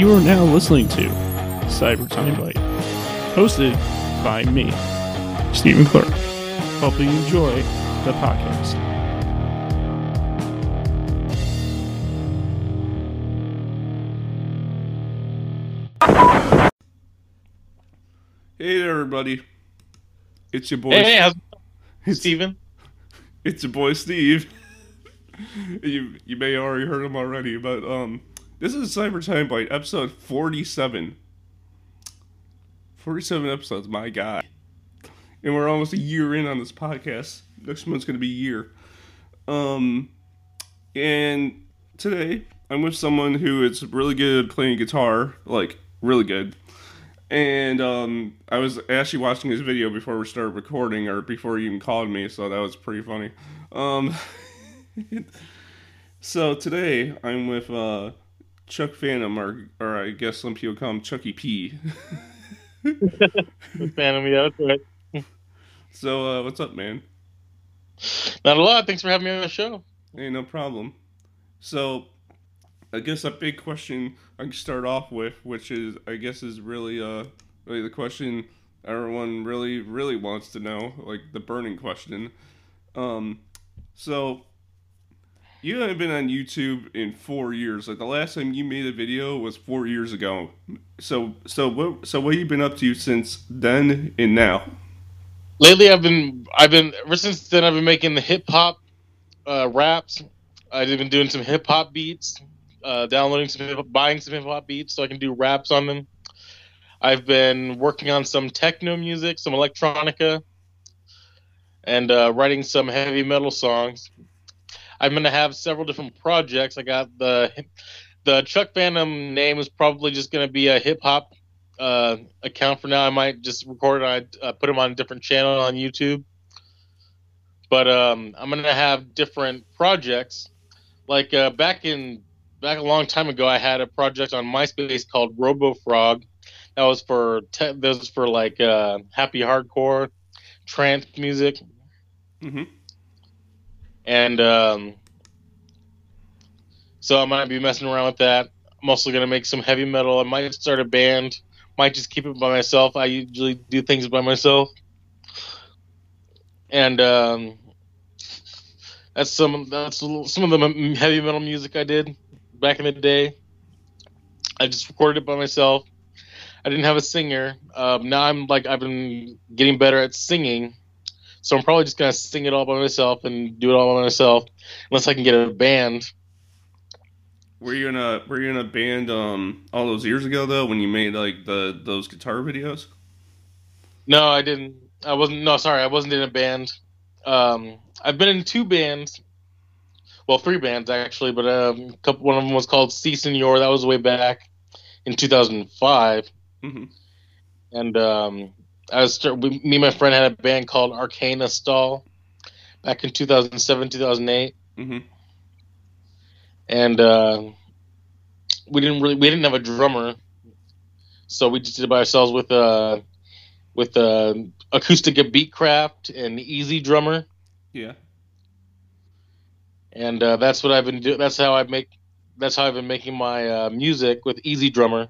You are now listening to Cyber Time Bite, hosted by me, Stephen Clark. Hope you enjoy the podcast. Hey there, everybody. It's your boy. Hey, how's it's, Steven? it's your boy Steve. you you may have already heard him already, but um, this is Cyber Time Bite, episode forty-seven. Forty-seven episodes, my god, and we're almost a year in on this podcast. Next month's gonna be a year. Um, and today I'm with someone who is really good at playing guitar, like really good. And um, I was actually watching his video before we started recording, or before he even called me, so that was pretty funny. Um, so today I'm with uh, Chuck Phantom, or or I guess some people call him Chucky P. Phantom, yeah, that's right. so uh, what's up, man? Not a lot. Thanks for having me on the show. Hey, no problem. So I guess a big question I can start off with, which is I guess is really uh really the question everyone really really wants to know, like the burning question. Um, so you haven't been on YouTube in four years. Like the last time you made a video was four years ago. So so what so what have you been up to since then and now? Lately, I've been I've been ever since then I've been making the hip hop uh, raps. I've been doing some hip hop beats, uh, downloading some buying some hip hop beats so I can do raps on them. I've been working on some techno music, some electronica, and uh, writing some heavy metal songs. I'm gonna have several different projects. I got the the Chuck Phantom name is probably just gonna be a hip hop uh, account for now. I might just record it. I uh, put them on a different channel on YouTube. But um, I'm gonna have different projects. Like uh, back in back a long time ago, I had a project on MySpace called RoboFrog. That was for te- that was for like uh, happy hardcore, trance music, Mm-hmm. And um, so I might be messing around with that. I'm also gonna make some heavy metal. I might start a band. Might just keep it by myself. I usually do things by myself, and um, that's some that's some of the heavy metal music I did back in the day. I just recorded it by myself. I didn't have a singer. Um, now I'm like I've been getting better at singing, so I'm probably just gonna sing it all by myself and do it all by myself, unless I can get a band. Were you in a were you in a band um all those years ago though when you made like the those guitar videos? No, I didn't. I wasn't. No, sorry, I wasn't in a band. Um, I've been in two bands. Well, three bands actually, but um, a couple. One of them was called C Senor. That was way back in 2005, Mm-hmm. and um, I was start, we, me and my friend had a band called Arcana Stall back in 2007, 2008, Mm-hmm. and uh, we didn't really we didn't have a drummer, so we just did it by ourselves with uh with uh, Acoustica Beatcraft and EZdrummer. Yeah. and uh, that's what I've been doing. That's how I make. That's how I've been making my uh, music with EZdrummer,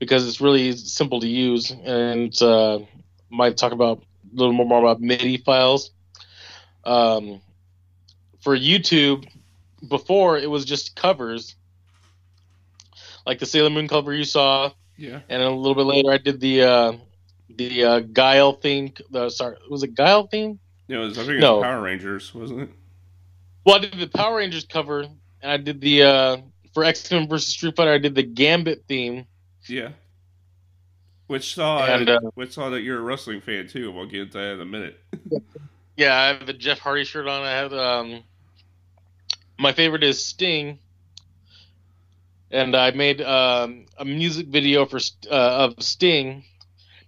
because it's really simple to use, and uh, might talk about a little more, more about MIDI files. Um, for YouTube, before it was just covers, like the Sailor Moon cover you saw, Yeah. and a little bit later I did the uh, the uh, Guile theme. The, sorry, was it Guile theme? Yeah, it was, I think it was No. Power Rangers, wasn't it? Well, I did the Power Rangers cover, and I did the uh, for X Men versus Street Fighter. I did the Gambit theme. Yeah. Which saw And, uh, which saw that you're a wrestling fan too. We'll get into that in a minute. Yeah, I have the Jeff Hardy shirt on. I have um, my favorite is Sting, and I made um, a music video for uh, of Sting.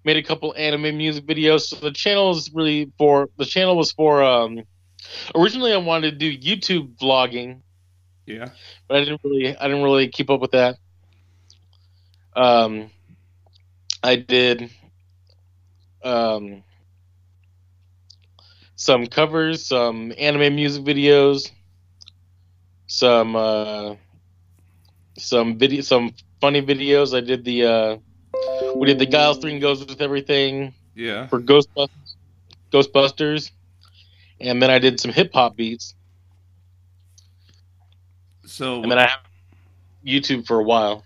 Made a couple anime music videos. So the channel is really for the channel was for um, originally I wanted to do YouTube vlogging, Yeah. but I didn't really I didn't really keep up with that. Um, I did um, some covers, some anime music videos, some uh, some video, some funny videos. I did the uh, we did the Guile string goes with everything Yeah. for Ghostbusters, Ghostbusters, and then I did some hip hop beats, So and then I have YouTube for a while.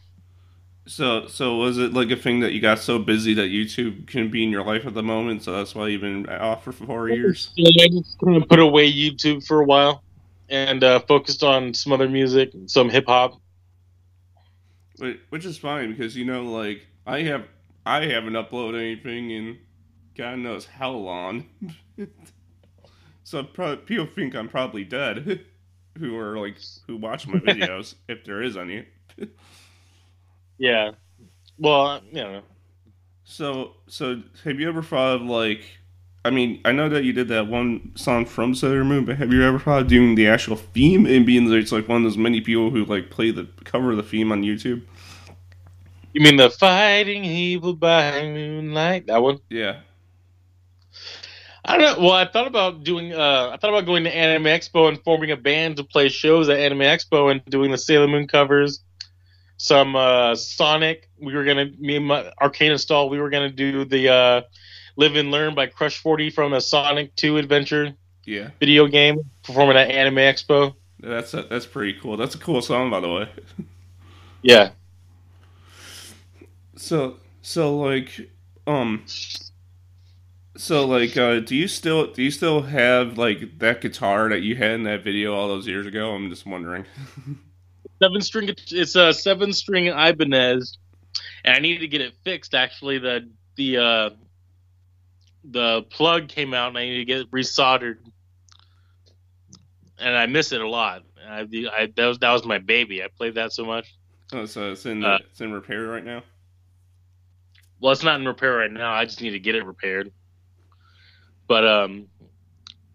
So so was it like a thing that you got so busy that YouTube couldn't be in your life at the moment, so that's why you've been off for four years? Yeah, I just kind of put away YouTube for a while and uh, focused on some other music, some hip hop. Which is fine because you know, like I have, I haven't uploaded anything in God knows how long. so people think I'm probably dead, who are like who watch my videos if there is any. Yeah. Well, you know, So so have you ever thought of like? I mean, I know that you did that one song from Sailor Moon, but have you ever thought of doing the actual theme and being it's like one of those many people who like play the cover of the theme on YouTube? you mean the fighting evil by moonlight? That one? Yeah. I don't know. Well, I thought about doing. Uh, I thought about going to Anime Expo and forming a band to play shows at Anime Expo and doing the Sailor Moon covers. Some uh, Sonic. We were gonna me and my Arcane Install. We were gonna do the uh, Live and Learn by Crush Forty from the Sonic Two adventure Yeah. video game. Performing at Anime Expo. That's that's pretty cool. That's a cool song, by the way. Yeah. So so like um so like uh do you still do you still have like that guitar that you had in that video all those years ago? I'm just wondering. seven string. It's a seven string Ibanez, and I needed to get it fixed. Actually, the the uh, the plug came out, and I need to get it resoldered. And I miss it a lot. I, I that was that was my baby. I played that so much. Oh, so it's in Uh, it's in repair right now. Well, it's not in repair right now. I just need to get it repaired. But um,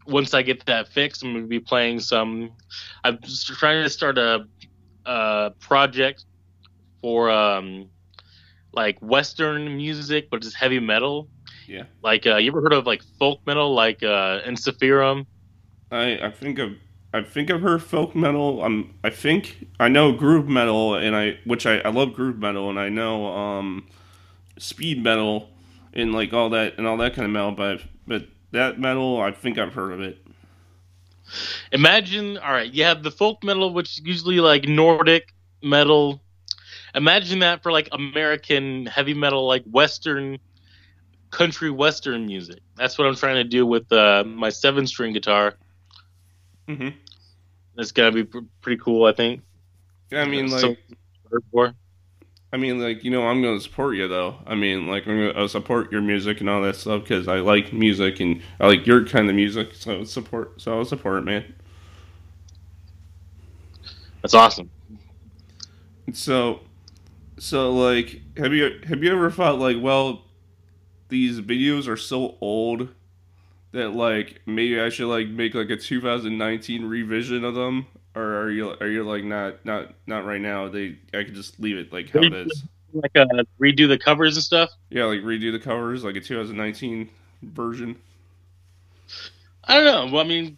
once I get that fixed, I'm gonna be playing some. I'm just trying to start a, a project for um, like Western music, but it's heavy metal. Yeah. Like uh, you ever heard of like folk metal, like uh, Ensiferum? I I think I've I think I've heard folk metal. I'm I think I know groove metal and I which I, I love groove metal and I know um speed metal and like all that and all that kind of metal but but that metal I think I've heard of it. Imagine, all right, you have the folk metal, which is usually like Nordic metal. Imagine that for like American heavy metal, like Western country Western music. That's what I'm trying to do with uh, my seven string guitar. Mhm. It's gonna be pr- pretty cool, I think. I mean like So-. I mean, like you know, I'm gonna support you though. I mean, like I'm gonna support your music and all that stuff because I like music and I like your kind of music. So support, so I'll support it, man. That's awesome. So, so like, have you have you ever thought like, well, these videos are so old that like maybe I should like make like a 2019 revision of them, or are you are you like not not not right now? They I could just leave it like how it is. Like uh, redo the covers and stuff. Yeah, like redo the covers like a 2019 version. I don't know. Well, I mean,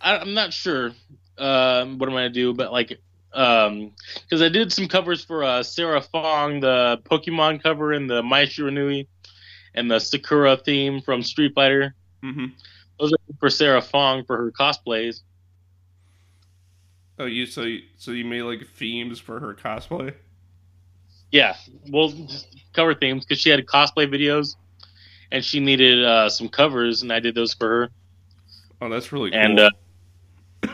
I, I'm not sure um, what am I'm gonna do, but like, um, because I did some covers for uh, Sarah Fong, the Pokemon cover, and the Mai Shiranui, and the Sakura theme from Street Fighter. Mm-hmm. Those are for Sarah Fong for her cosplays. Oh, you so you, so you made like themes for her cosplay? Yeah, well, just cover themes because she had cosplay videos, and she needed uh, some covers, and I did those for her. Oh, that's really cool. And uh,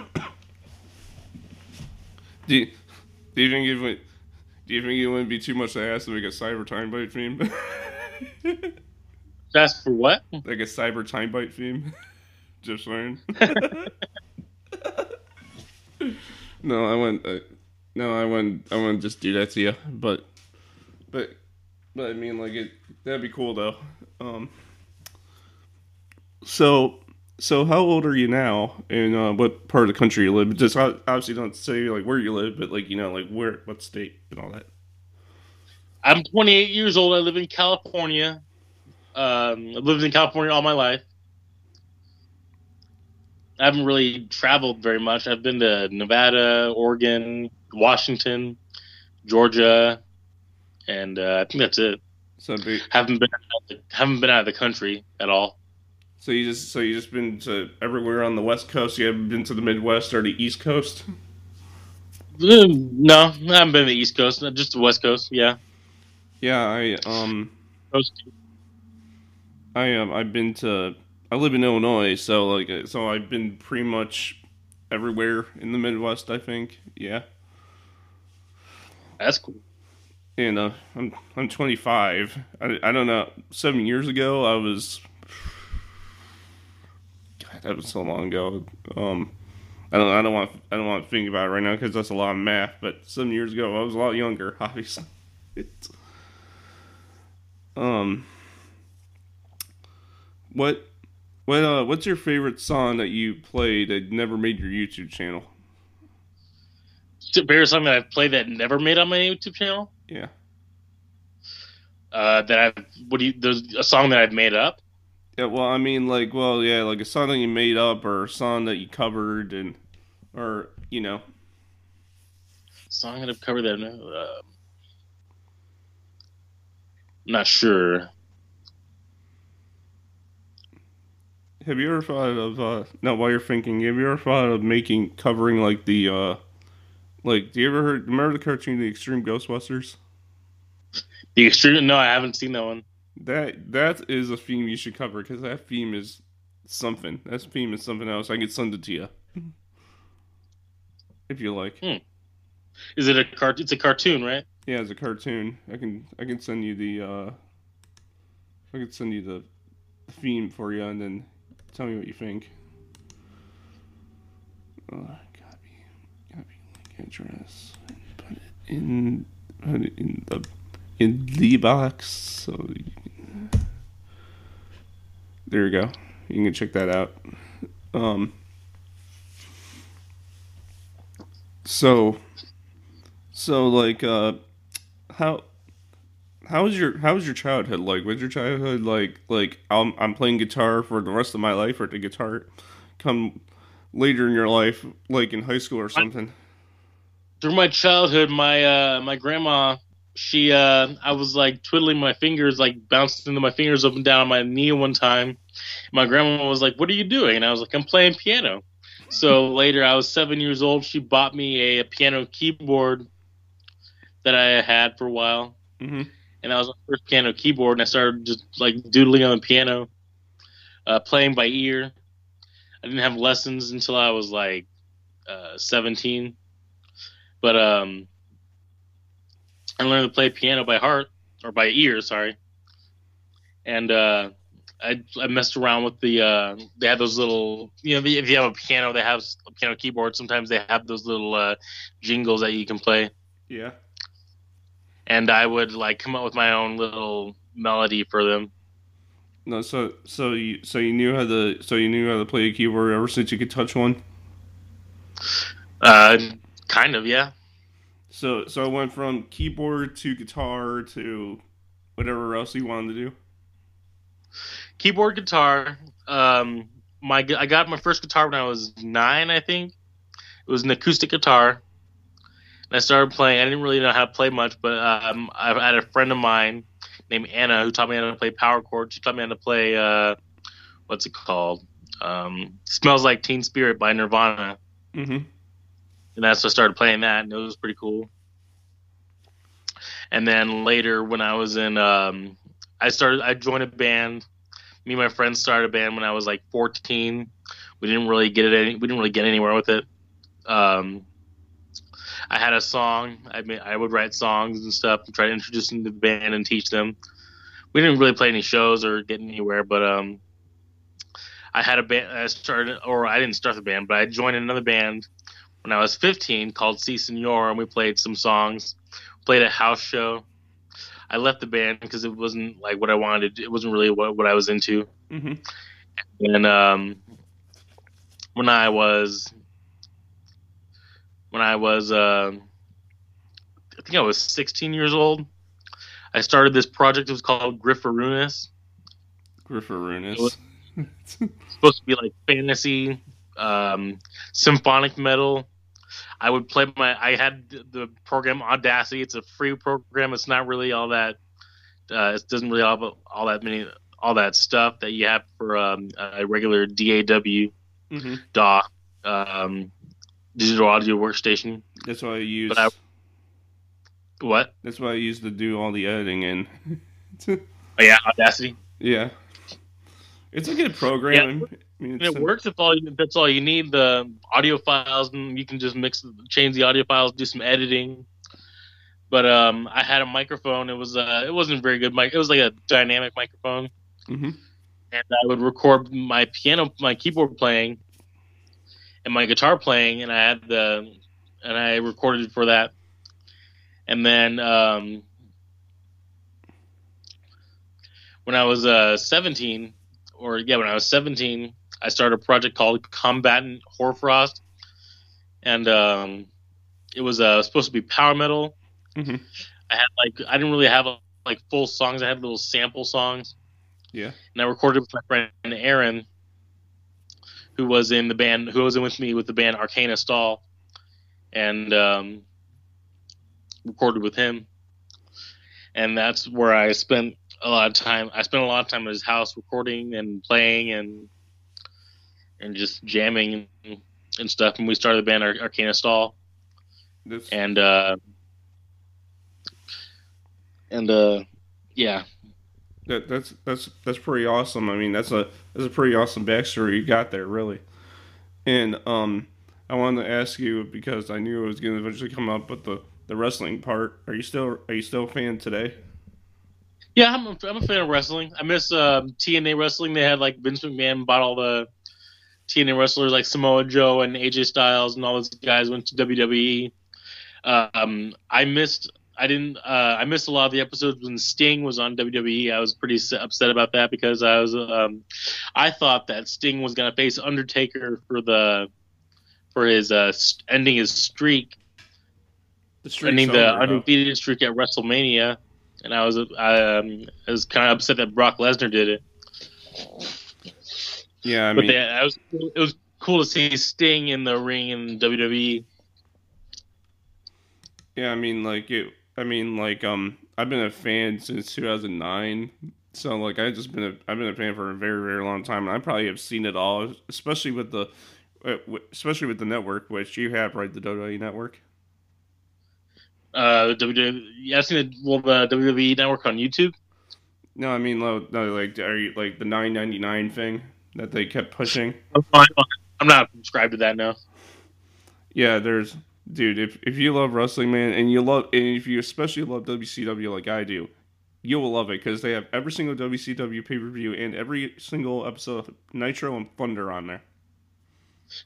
do you, do you think it would do you think it wouldn't be too much to ask to make a cyber time bite theme? that's for what? like a cyber time bite theme? Just saying. no, I wouldn't. Uh, no, I wouldn't. I wouldn't just do that to you. But, but, but I mean, like it. That'd be cool though. Um. So, so how old are you now, and uh, what part of the country you live? Just ob- obviously don't say like where you live, but like you know, like where, what state, and all that. I'm 28 years old. I live in California. Um, I've lived in California all my life. I haven't really traveled very much. I've been to Nevada, Oregon, Washington, Georgia, and uh, I think that's it. So be, Haven't been out of the, haven't been out of the country at all. so you just so you just been to everywhere on the West Coast. You haven't been to the Midwest or the East Coast. Mm, No, I haven't been to the East Coast, just the West Coast. Yeah, Yeah, I um Coast. I um I've been to I live in Illinois, so like uh, so I've been pretty much everywhere in the Midwest. I think yeah, That's cool. and uh, I'm I'm 25. I I don't know. Seven years ago, I was. God, that was so long ago. Um, I don't I don't want I don't want to think about it right now because that's a lot of math. But seven years ago, I was a lot younger. Obviously, it's um. What what uh what's your favorite song that you played that never made your YouTube channel? Favorite song that I've played that never made on my YouTube channel. Yeah. Uh, that I've what do you there's a song that I've made up. Yeah, well, I mean, like, well, yeah, like a song that you made up or a song that you covered, and or you know, Song that I've covered that. Uh, not sure. Have you ever thought of uh no? While you're thinking, have you ever thought of making covering like the uh like? Do you ever heard? Remember the cartoon, The Extreme Ghostbusters? The extreme. No, I haven't seen that one. That that is a theme you should cover because that theme is something. That theme is something else. I can send it to you if you like. Is it a cart? It's a cartoon, right? Yeah, it's a cartoon. I can I can send you the uh I can send you the theme for you and then tell me what you think. Uh, copy copy link address put it in put it in the in the box so can, there you go. You can check that out. Um so so like uh how how was your how was your childhood like? Was your childhood like like I'm I'm playing guitar for the rest of my life, or did guitar come later in your life, like in high school or something? Through my childhood, my uh, my grandma, she uh, I was like twiddling my fingers, like bouncing my fingers up and down on my knee one time. My grandma was like, "What are you doing?" And I was like, "I'm playing piano." So later, I was seven years old. She bought me a, a piano keyboard that I had for a while. hmm and that was my first piano keyboard, and I started just like doodling on the piano, uh, playing by ear. I didn't have lessons until I was like uh, 17, but um, I learned to play piano by heart or by ear, sorry. And uh, I I messed around with the uh, they have those little you know if you have a piano they have a piano keyboard sometimes they have those little uh, jingles that you can play Yeah. And I would like come up with my own little melody for them. No, so so you so you knew how to so you knew how to play a keyboard ever since you could touch one. Uh, kind of, yeah. So so I went from keyboard to guitar to whatever else you wanted to do. Keyboard, guitar. Um, my I got my first guitar when I was nine, I think. It was an acoustic guitar, and I started playing. I didn't really know how to play much, but um, I had a friend of mine named Anna who taught me how to play power chords. She taught me how to play uh, what's it called? Um, "Smells Like Teen Spirit" by Nirvana. Mm-hmm. and that's when I started playing that, and it was pretty cool. And then later, when I was in, um, I started, I joined a band. Me and my friends started a band when I was like 14. We didn't really get it. Any, we didn't really get anywhere with it. Um, I had a song. I mean, I would write songs and stuff and try to introduce them to the band and teach them. We didn't really play any shows or get anywhere, but um, I had a band. I started, or I didn't start the band, but I joined another band when I was 15 called C Senor, and we played some songs. Played a house show. I left the band because it wasn't like what I wanted. It wasn't really what, what I was into. Mm-hmm. And um, when I was when I was uh, I think I was 16 years old, I started this project. It was called Grifferunis. Grifferunis. supposed to be like fantasy, um, symphonic metal. I would play my. I had the program Audacity. It's a free program. It's not really all that. Uh, it doesn't really have all that many all that stuff that you have for um, a regular DAW hmm DAW um, digital audio workstation. That's why I use. But I- What? That's why I use to do all the editing in. Oh yeah, Audacity. yeah, it's a good program. I mean, it works if all you, that's all you need. The audio files, and you can just mix, change the audio files, do some editing. But um, I had a microphone. It was uh, it wasn't a very good mic. It was like a dynamic microphone, hmm and I would record my piano, my keyboard playing, and my guitar playing, and I had the, and I recorded for that, and then um, when I was uh 17, or yeah, when I was 17, I started a project called Combatant Horfrost, and um, it was uh, supposed to be power metal. hmm I had like I didn't really have like full songs. I had little sample songs. Yeah. And I recorded with my friend Aaron, who was in the band, who was in with me with the band Arcana Stall, and um, recorded with him. And that's where I spent a lot of time. I spent a lot of time at his house recording and playing and and just jamming and, stuff. And we started the band Ar- Arcana Stall That's and uh and uh yeah that, that's that's that's pretty awesome. I mean, that's a that's a pretty awesome backstory you got there, really. And um, I wanted to ask you because I knew it was going to eventually come up, but the the wrestling part. Are you still are you still a fan today? yeah i'm a, I'm a fan of wrestling i miss um tna wrestling they had like vince mcmahon bought all the tna wrestlers like samoa joe and aj styles and all those guys went to wwe um i missed i didn't uh i missed a lot of the episodes when sting was on wwe i was pretty upset about that because i was um i thought that sting was going to face undertaker for the for his uh ending his streak The ending streak's the over, though. undefeated streak at WrestleMania, and I was I, um, I was kind of upset that Brock Lesnar did it. Yeah, I but mean, they, I was it was cool to see Sting in the ring in. WWE. yeah, I mean, like it. I mean, like um, I've been a fan since 2009. So like I've just been a I've been a fan for a very very long time, and I probably have seen it all, especially with the, uh, especially with the network, which you have, right? The WWE network. Uh, WWE. Yeah, I've seen it. Well, the WWE Network on YouTube. No, I mean, no, no, like, are you like the 9.99 thing that they kept pushing? I'm fine. I'm not subscribed to that now. Yeah, there's, dude. If if you love wrestling, man, and you love, and if you especially love WCW like I do, you will love it because they have every single WCW pay per view and every single episode of Nitro and Thunder on there.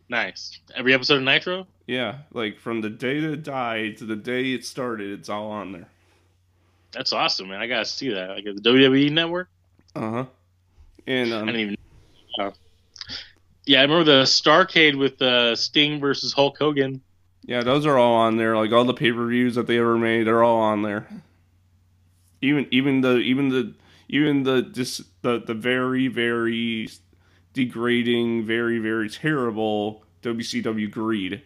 Nice. Every episode of Nitro. Yeah, like from the day that it died to the day it started, it's all on there. That's awesome, man. I gotta see that. Like the WWE Network. Uh huh. And I um, didn't even. Uh, yeah, I remember the Starcade with uh, Sting versus Hulk Hogan. Yeah, those are all on there. Like all the pay per views that they ever made, they're all on there. Even even the even the even the just the the very very degrading, very very terrible WCW greed.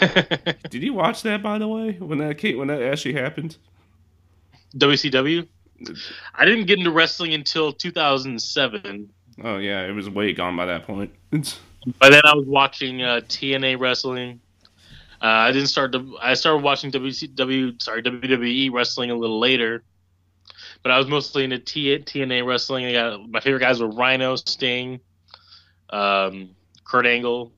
Did you watch that by the way when that came, when that actually happened? WCW. I didn't get into wrestling until 2007. Oh yeah, it was way gone by that point. By then, I was watching uh, TNA wrestling. Uh, I didn't start. To, I started watching WCW. Sorry, WWE wrestling a little later. But I was mostly into T, TNA wrestling. I got my favorite guys were Rhino, Sting, um, Kurt Angle.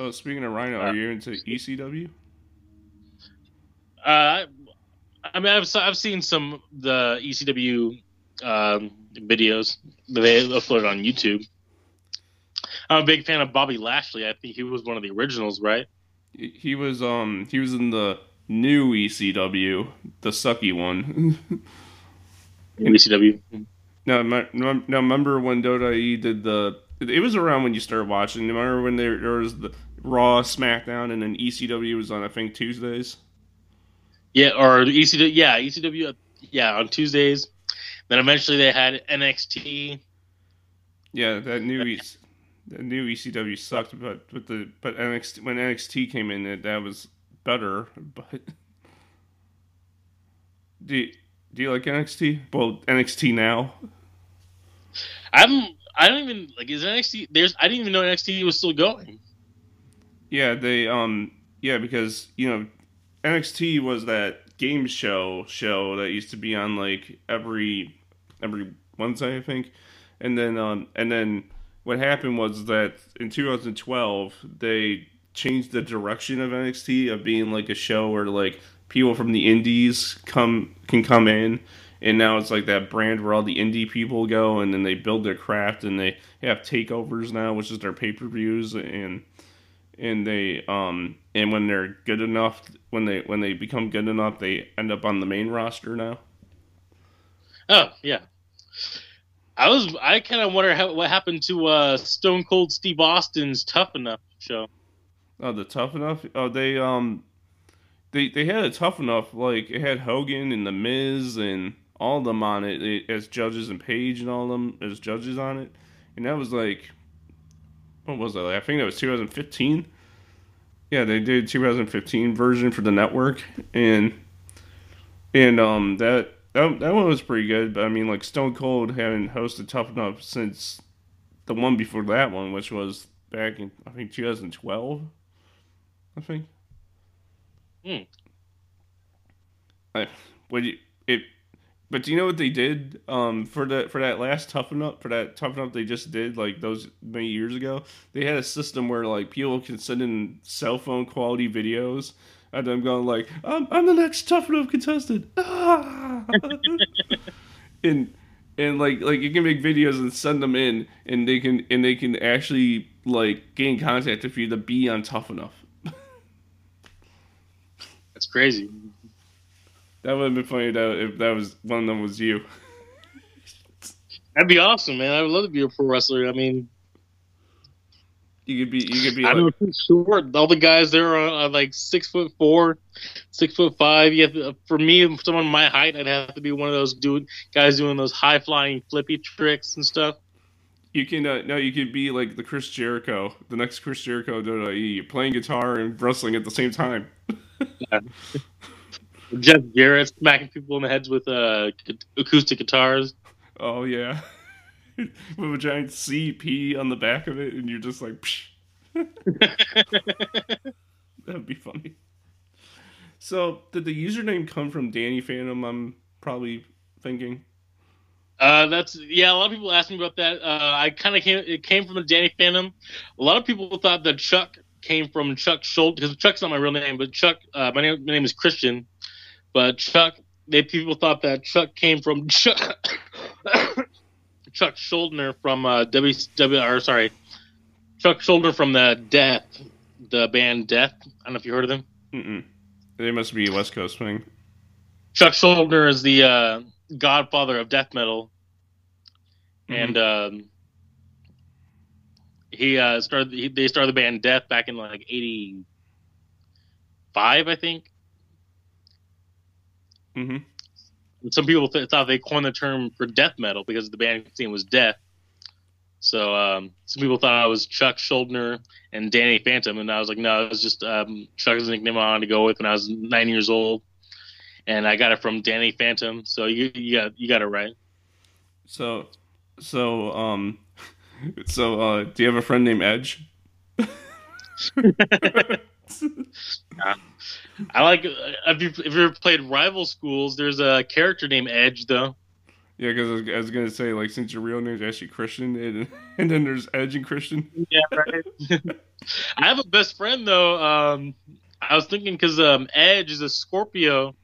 oh, speaking of Rhino, are you into ECW? Uh, I mean, I've I've seen some of the ECW um, videos that they uploaded on YouTube. I'm a big fan of Bobby Lashley. I think he was one of the originals, right? He was um he was in the new ECW, the sucky one. In ECW. now, my- now remember when Dota E did the? It was around when you started watching. Remember when there, there was the Raw, SmackDown, and then ECW was on I think Tuesdays. Yeah, or ECW. Yeah, ECW. Yeah, on Tuesdays. Then eventually they had NXT. Yeah, that new the new ECW sucked, but with the but NXT when NXT came in, that that was better. But do you, do you like NXT? Well, NXT now. I'm. I don't even like. Is NXT? There's. I didn't even know NXT was still going. Yeah, they um yeah because you know NXT was that game show show that used to be on like every every Wednesday I think, and then um and then what happened was that in 2012 they changed the direction of NXT of being like a show where like people from the indies come can come in and now it's like that brand where all the indie people go and then they build their craft and they have takeovers now which is their pay-per-views and and they um and when they're good enough when they when they become good enough they end up on the main roster now Oh yeah. I was. I kind of wonder how, what happened to uh, Stone Cold Steve Austin's Tough Enough show. oh the tough enough oh they um they they had a tough enough like it had hogan and the miz and all them on it, eh, as judges and Paige and all them as judges on it and that was like what was that like, i think that was 2015 yeah they did 2015 version for the network and and um that that, that one was pretty good but i mean like stone cold hadn't hosted tough enough since the one before that one which was back in i think 2012 i think Hmm. I, would you it but do you know what they did um for the for that last tough enough for that tough enough they just did like those many years ago they had a system where like people can send in cell phone quality videos and I'm going like I'm, I'm the next tough enough contestant Ah! and and like like you can make videos and send them in and they can and they can actually like gain contact with you to be on tough enough That's crazy. that would have been funny that if that was one of them was you That'd be awesome, man. I would love to be a pro wrestler. I mean, you could be you could be I like, short. All the guys there are, are like six foot four, six foot five. You have to, for me, someone my height, I'd have to be one of those dude guys doing those high flying flippy tricks and stuff. You can uh, no, you could be like the Chris Jericho, the next Chris Jericho WWE, You're playing guitar and wrestling at the same time. Jeff Jarrett smacking people in the heads with uh, acoustic guitars. Oh yeah, with a giant CP on the back of it, and you're just like, that'd be funny. So, did the username come from Danny Phantom? I'm probably thinking. Uh, that's yeah. A lot of people ask me about that. Uh, I kind of came. It came from a Danny Phantom. A lot of people thought that Chuck came from Chuck Schultz because Chuck's not my real name, but Chuck. Uh, my name. My name is Christian, but Chuck. They people thought that Chuck came from Chuck. Chuck Schuldiner from uh, W. W. Or sorry, Chuck Schuldiner from the Death, the band Death. I don't know if you heard of them. Mm-mm. They must be West Coast thing. Chuck Schuldiner is the uh, godfather of death metal, and um, he uh, started. He, they started the band Death back in like '85, I think. Mm-hmm. Some people th- thought they coined the term for death metal because the band name was Death. So um, some people thought I was Chuck Schuldiner and Danny Phantom, and I was like, no, it was just um, Chuck's nickname I wanted to go with when I was nine years old, and I got it from Danny Phantom. So you you got you got it right. So, so um, so uh, do you have a friend named Edge? I like uh, if you if you ever played Rival Schools, there's a character named Edge though. Yeah, because I, was- I was gonna say like since your real name's actually Christian, and, and then there's Edge and Christian. Yeah, right. I have a best friend though. Um, I was thinking because um, Edge is a Scorpio,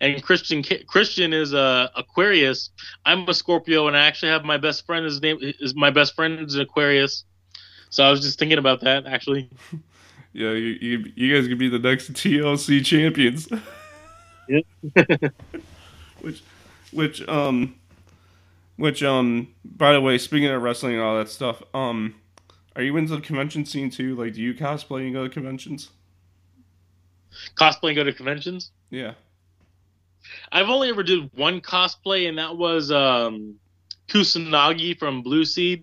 and Christian Christian is a Aquarius. I'm a Scorpio, and I actually have my best friend. His name is my best friend is an Aquarius. So I was just thinking about that actually. Yeah, you, you, you guys could be the next TLC champions. Yep. which, which, um, which, um, by the way, speaking of wrestling and all that stuff, um, are you into the convention scene too? Like, do you cosplay and go to conventions? Cosplay and go to conventions. Yeah. I've only ever did one cosplay, and that was um, Kusanagi from Blue Seed.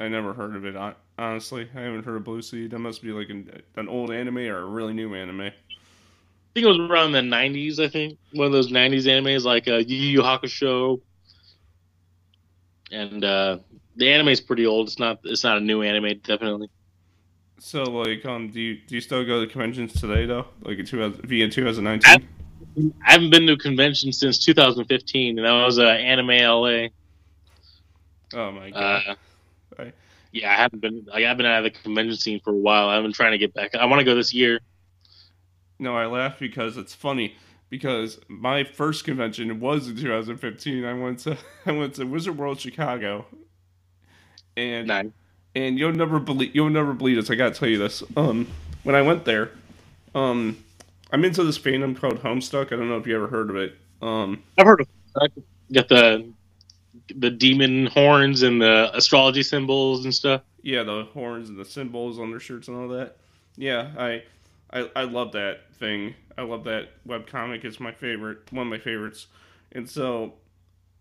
I never heard of it. Honestly, I haven't heard of Blue Seed. That must be like an, an old anime or a really new anime. I think it was around the '90s. I think one of those '90s animes, like uh, Yu Yu Hakusho, and uh, the anime is pretty old. It's not. It's not a new anime, definitely. So, like, um, do you do you still go to conventions today though? Like in 2000, via 2019? I haven't been to a convention since 2015, and that was uh, Anime LA. Oh my god. Uh, I, yeah, I haven't been. Like, been out of the convention scene for a while. I've been trying to get back. I want to go this year. No, I laugh because it's funny. Because my first convention was in 2015. I went to I went to Wizard World Chicago, and nice. and you'll never believe you'll never believe this. I gotta tell you this. Um, when I went there, um, I'm into this fandom called Homestuck. I don't know if you ever heard of it. Um, I've heard of. It. Got the the demon horns and the astrology symbols and stuff. Yeah, the horns and the symbols on their shirts and all that. Yeah, I, I, I love that thing. I love that web comic. It's my favorite, one of my favorites. And so,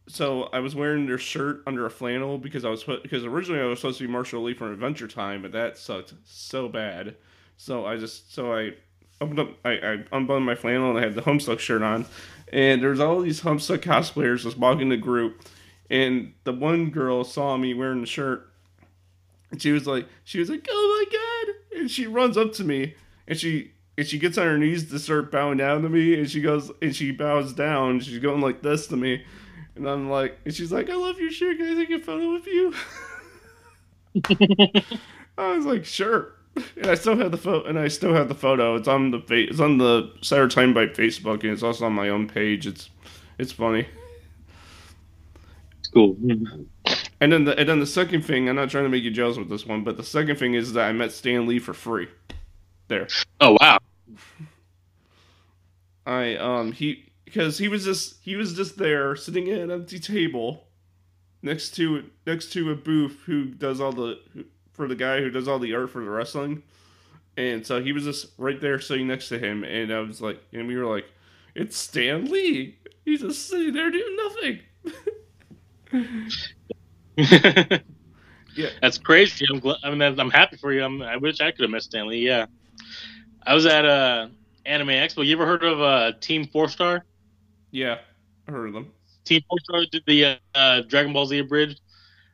so I was wearing their shirt under a flannel because I was because originally I was supposed to be Marshall Lee from Adventure Time, but that sucked so bad. So I just so I opened up, I, I unbuttoned my flannel and I had the Homestuck shirt on, and there's all these Homestuck cosplayers just walking the group and the one girl saw me wearing the shirt. And she was like she was like oh my god. And she runs up to me and she and she gets on her knees to start bowing down to me. And she goes and she bows down. She's going like this to me. And i'm like and she's like i love your shirt. Can i take a photo with you? I was like sure. And i still have the photo and i still have the photo. It's on the fa- it's on the cyber time bite facebook and it's also on my own page. It's it's funny cool. And then the and then the second thing, I'm not trying to make you jealous with this one, but the second thing is that I met Stan Lee for free. There. Oh wow. I um he because he was just he was just there sitting at an empty table next to next to a booth who does all the for the guy who does all the art for the wrestling. And so he was just right there sitting next to him and I was like and we were like, It's Stan Lee. He's just sitting there doing nothing. yeah, that's crazy. I'm glad, I mean, I'm happy for you. I'm, i wish I could have met Stanley. Yeah, I was at uh, Anime Expo. You ever heard of uh, Team Four Star? Yeah, I heard of them. Team Four Star did the uh, Dragon Ball Z abridged.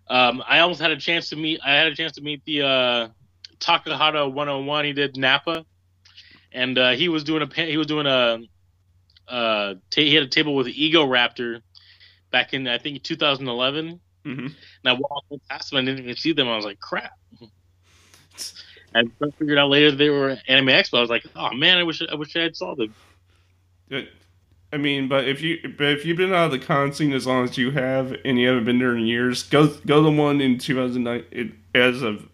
Um, I almost had a chance to meet. I had a chance to meet the uh, Takahata 101. He did Nappa, and uh, he was doing a he was doing a uh, he had a table with Egoraptor back in I think 2011. Mm-hmm. And I walked past them, I didn't even see them. I was like, crap. and I figured out later they were Anime Expo. I was like, oh man, I wish I wish I had saw them. I mean, but if you but if you've been out of the con scene as long as you have, and you haven't been there in years, go go the one in 2009 it, as of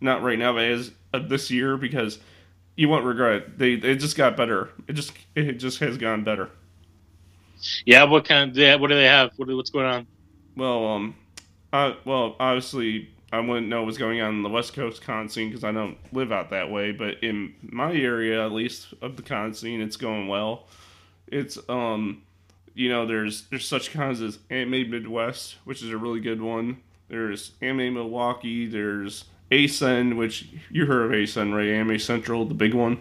not right now, but as of this year because you won't regret it. They it just got better. It just it just has gone better. Yeah, what kind? Of, yeah, what do they have? What, what's going on? Well, um, I, well, obviously, I wouldn't know what's going on in the West Coast con scene because I don't live out that way. But in my area, at least of the con scene, it's going well. It's um, you know, there's there's such cons as Anime Midwest, which is a really good one. There's Anime Milwaukee. There's ACEN, which you heard of ACEN, right? Anime Central, the big one.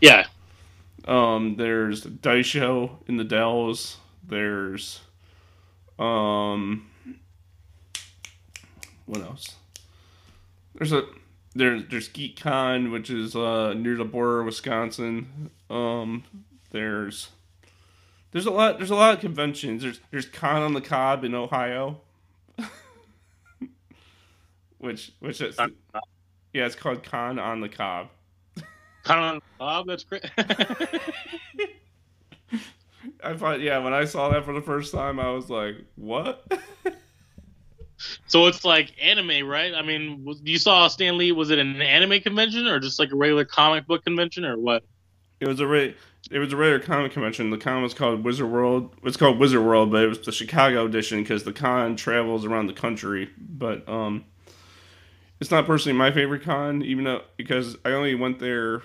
Yeah, um, there's Daisho in the Dells. There's um, what else? There's a there's there's GeekCon, which is uh, near the border of Wisconsin. Um, there's there's a lot there's a lot of conventions. There's there's Con on the Cob in Ohio, which which is yeah, it's called Con on the Cob. Con Bob, that's great. I thought, yeah, when I saw that for the first time, I was like, what? so it's like anime, right? I mean, you saw Stan Lee. Was it an anime convention or just like a regular comic book convention or what? It was a re- it was a regular comic convention. The con was called Wizard World. It's called Wizard World, but it was the Chicago edition because the con travels around the country. But um, it's not personally my favorite con, even though because I only went there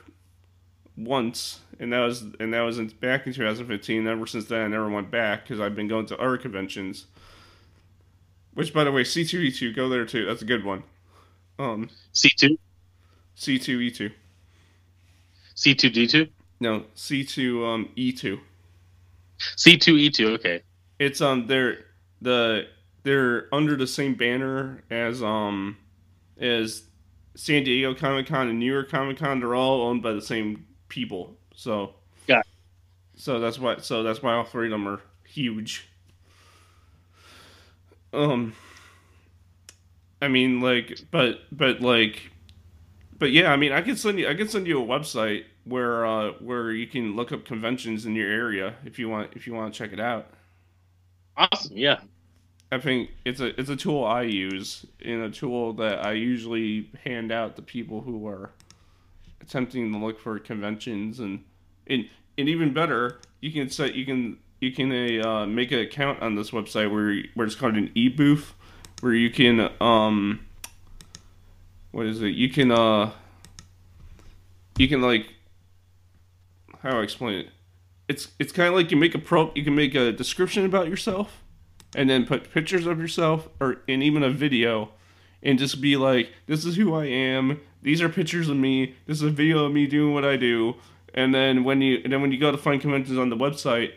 once, and that was and that was in, back in 2015. Ever since then, I never went back because I've been going to other conventions. Which, by the way, C two E two, go there too. That's a good one. Um, C two, C two E two. C two D two, No, C two um E two. C two E two. Okay. It's um they're the they're under the same banner as um as San Diego Comic Con and New York Comic Con. They're all owned by the same people. So Yeah. So that's why so that's why all three of them are huge. Um I mean like but but like but yeah, I mean I can send you I can send you a website where uh where you can look up conventions in your area if you want if you want to check it out. Awesome. Yeah. I think it's a it's a tool I use and a tool that I usually hand out to people who are attempting to look for conventions and and, and even better, you can set you can you can uh, make an account on this website where where it's called an e where you can um what is it? You can uh you can like how do I explain it? It's it's kind of like you make a pro you can make a description about yourself and then put pictures of yourself or and even a video and just be like this is who i am. These are pictures of me. This is a video of me doing what i do. And then when you and then when you go to find conventions on the website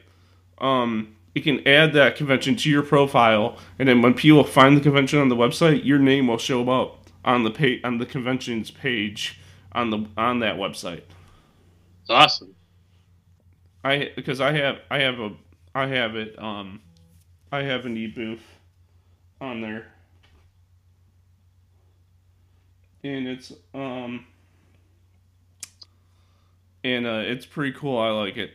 um you can add that convention to your profile. And then when people find the convention on the website your name will show up on the page on the conventions page on the on that website. It's awesome. I because I have I have a I have it um I have an e booth on there. And it's um and uh it's pretty cool. I like it.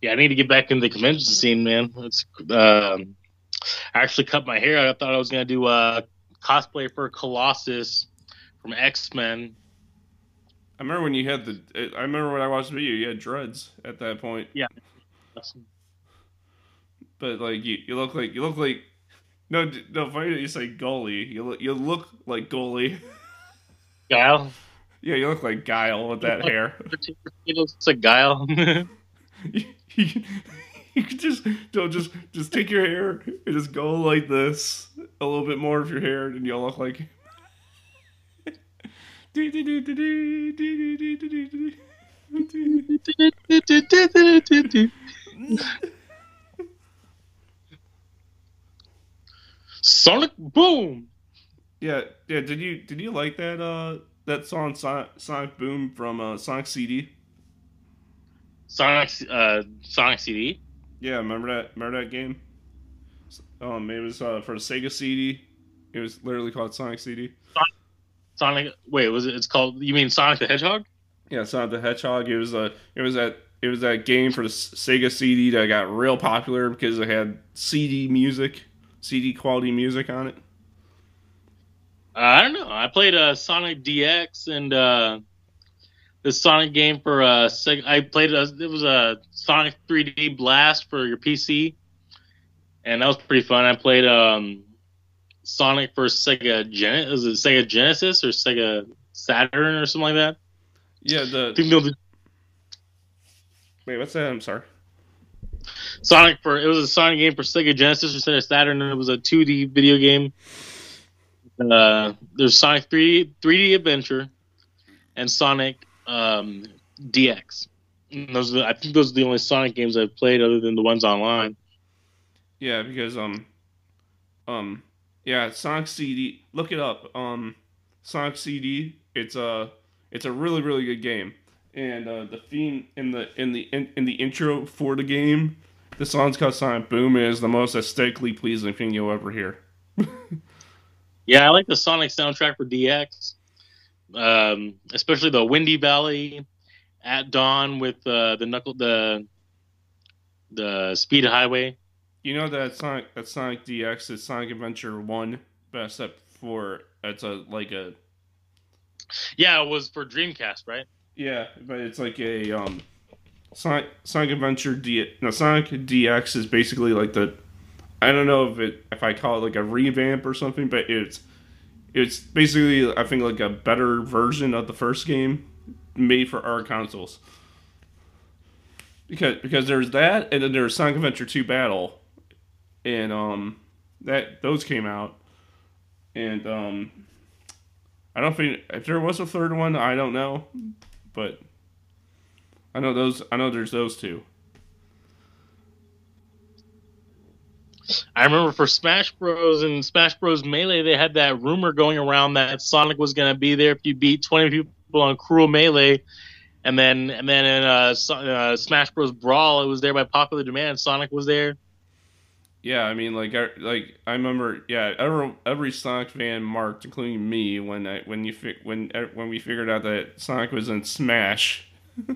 Yeah, I need to get back into the convention scene, man. It's um, I actually cut my hair. I thought I was gonna do uh, cosplay for Colossus from X Men. I remember when you had the I remember when I watched the video, you had dreads at that point. Yeah. But like you, you look like you look like no no funny that you say goalie. You look you look like goalie. Guile. yeah, you look like Guile with that hair. It looks like Guile. you, you, you could just don't just just take your hair and just go like this a little bit more of your hair and you'll look like Sonic Boom. yeah yeah did you did you like that uh that song Sonic, Sonic Boom from uh Sonic CD Sonic uh, Sonic CD. yeah remember that remember that game um it was uh for the Sega CD it was literally called Sonic CD Sonic. Wait, was it? It's called. You mean Sonic the Hedgehog? Yeah, Sonic the Hedgehog. It was a it was that it was that game for the Sega CD that got real popular because it had CD music, CD quality music on it. Uh, I don't know. I played uh, Sonic DX and uh, this Sonic game for uh, Seg- I played. A, it was a Sonic 3D Blast for your PC, and that was pretty fun. I played um, Sonic for Sega Gen. Was it Sega Genesis or Sega Saturn or something like that? Yeah, the wait, what's that? I'm sorry. Sonic for it was a Sonic game for Sega Genesis or Sega Saturn, and it was a 2D video game. Uh, there's Sonic 3D 3D Adventure and Sonic um, DX. And those are, I think those are the only Sonic games I've played other than the ones online. Yeah, because um, um, yeah, Sonic CD. Look it up. Um, Sonic CD. It's a it's a really really good game, and uh, the theme in the in the in, in the intro for the game, the song's called Sonic Boom. Is the most aesthetically pleasing thing you'll ever hear. Yeah, I like the Sonic soundtrack for DX, um, especially the Windy Valley at dawn with uh, the knuckle the the Speed Highway. You know that Sonic that Sonic DX is Sonic Adventure One, but except for it's a like a Yeah, it was for Dreamcast, right? yeah, but it's like a um Sonic Sonic Adventure D no Sonic DX is basically like the I don't know if it if I call it like a revamp or something, but it's it's basically I think like a better version of the first game made for our consoles. because because there's that, and then there's Sonic Adventure Two Battle, and um, that those came out, and um, I don't think if there was a third one, I don't know, but I know those. I know there's those two. I remember for Smash Bros. and Smash Bros. Melee, they had that rumor going around that Sonic was going to be there if you beat 20 people on Cruel Melee. And then, and then in uh, uh, Smash Bros. Brawl, it was there by popular demand. Sonic was there. Yeah, I mean, like, I, like I remember, yeah, every, every Sonic fan marked, including me, when I when you fi- when when we figured out that Sonic was in Smash.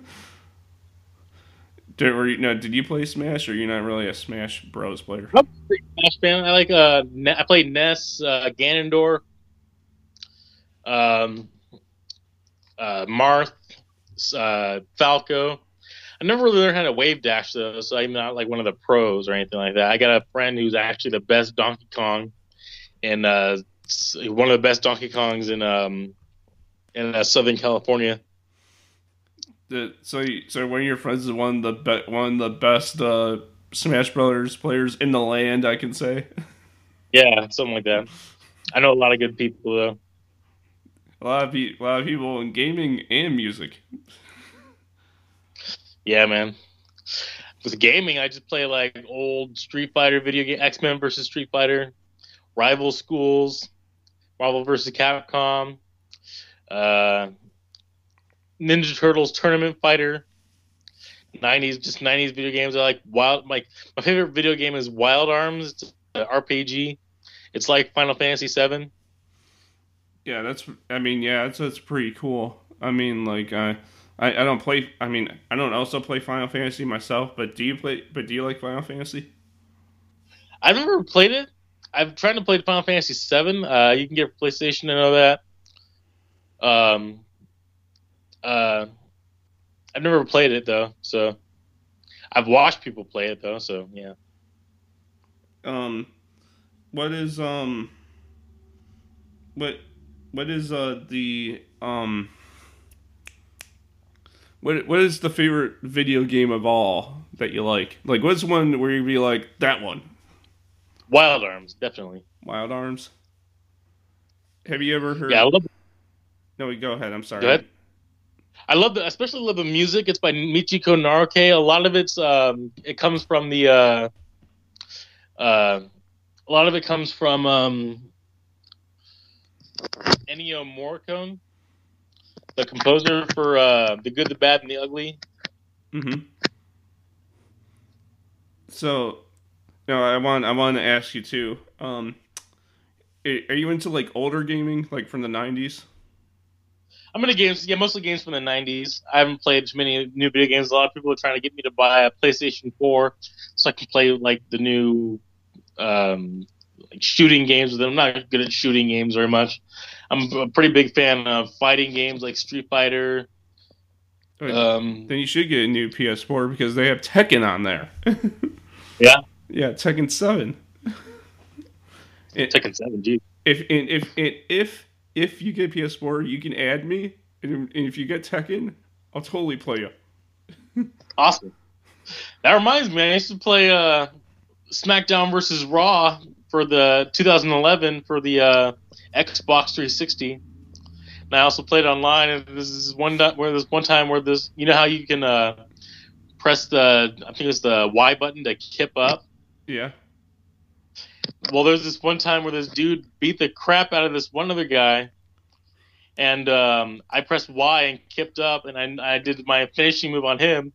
Did, were you, no, did you play Smash, or you're not really a Smash Bros. player? I'm Smash fan. I like uh, I played Ness, uh, Ganondorf, um, uh, Marth, uh, Falco. I never really learned how to wave dash though, so I'm not like one of the pros or anything like that. I got a friend who's actually the best Donkey Kong, and uh, one of the best Donkey Kongs in um, in uh, Southern California the so so one of your friends is one of the be, one of the best uh, Smash Brothers players in the land, I can say. Yeah, something like that. I know a lot of good people though. A lot of pe- a lot of people in gaming and music. Yeah, man. With gaming, I just play like old Street Fighter video game, X Men versus Street Fighter, Rival Schools, Marvel versus Capcom. Uh, Ninja Turtles Tournament Fighter. 90s, just 90s video games. I like Wild. Like my favorite video game is Wild Arms. It's RPG. It's like Final Fantasy VII. Yeah, that's. I mean, yeah, that's pretty cool. I mean, like, uh, I I don't play. I mean, I don't also play Final Fantasy myself. But do you play? But do you like Final Fantasy? I've never played it. I've tried to play Final Fantasy Seven. Uh, you can get PlayStation. and all that. Um, uh, I've never played it though, so I've watched people play it though. So yeah. Um, what is um, what what is uh the um. What what is the favorite video game of all that you like? Like, what's one where you'd be like that one? Wild Arms, definitely. Wild Arms. Have you ever heard? Yeah, I love. No, go ahead. I'm sorry. Go ahead. I love the, especially love the music. It's by Michiko Naruke. A lot of it's, um, it comes from the, uh, uh, a lot of it comes from um, Ennio Morricone, the composer for uh, The Good, the Bad, and the Ugly. Mm-hmm. So, no, I want I want to ask you too. Um, are you into like older gaming, like from the '90s? I'm into games. Yeah, mostly games from the '90s. I haven't played too many new video games. A lot of people are trying to get me to buy a PlayStation 4 so I can play like the new um, like shooting games with them. I'm not good at shooting games very much. I'm a pretty big fan of fighting games like Street Fighter. Um, then you should get a new PS4 because they have Tekken on there. yeah. Yeah, Tekken Seven. Tekken Seven, gee. If if if if if you get PS4, you can add me, and if you get Tekken, I'll totally play you. awesome. That reminds me, I used to play uh, SmackDown versus Raw for the 2011 for the uh, Xbox 360. And I also played online. And this is one where there's one time where this, you know how you can uh, press the, I think it's the Y button to kip up. Yeah. Well, there's this one time where this dude beat the crap out of this one other guy, and um, I pressed Y and kipped up, and I, I did my finishing move on him,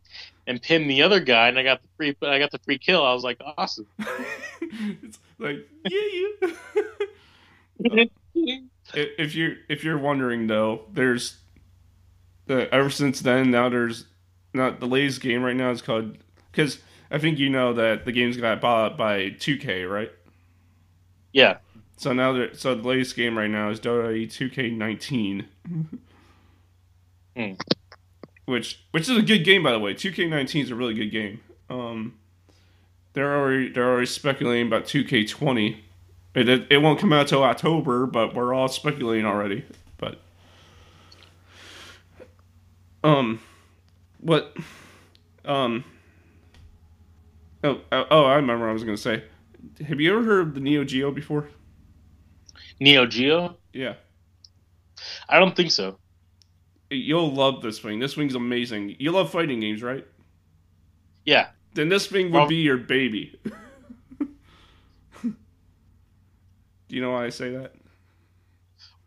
and pinned the other guy, and I got the free I got the free kill. I was like, awesome. it's like yeah, yeah. if you're if you're wondering though, there's the ever since then now there's not the latest game right now is called because I think you know that the game's got bought by 2K, right? Yeah. So now, so the latest game right now is Dota 2K19, mm. which which is a good game by the way. 2K19 is a really good game. Um, they're already they're already speculating about 2K20. It, it, it won't come out till October, but we're all speculating already. But um, what um, Oh, oh, oh, I remember what I was gonna say. Have you ever heard of the Neo Geo before? Neo Geo? Yeah. I don't think so. You'll love this thing. This thing's amazing. You love fighting games, right? Yeah. Then this thing would Well- be your baby. Do you know why I say that?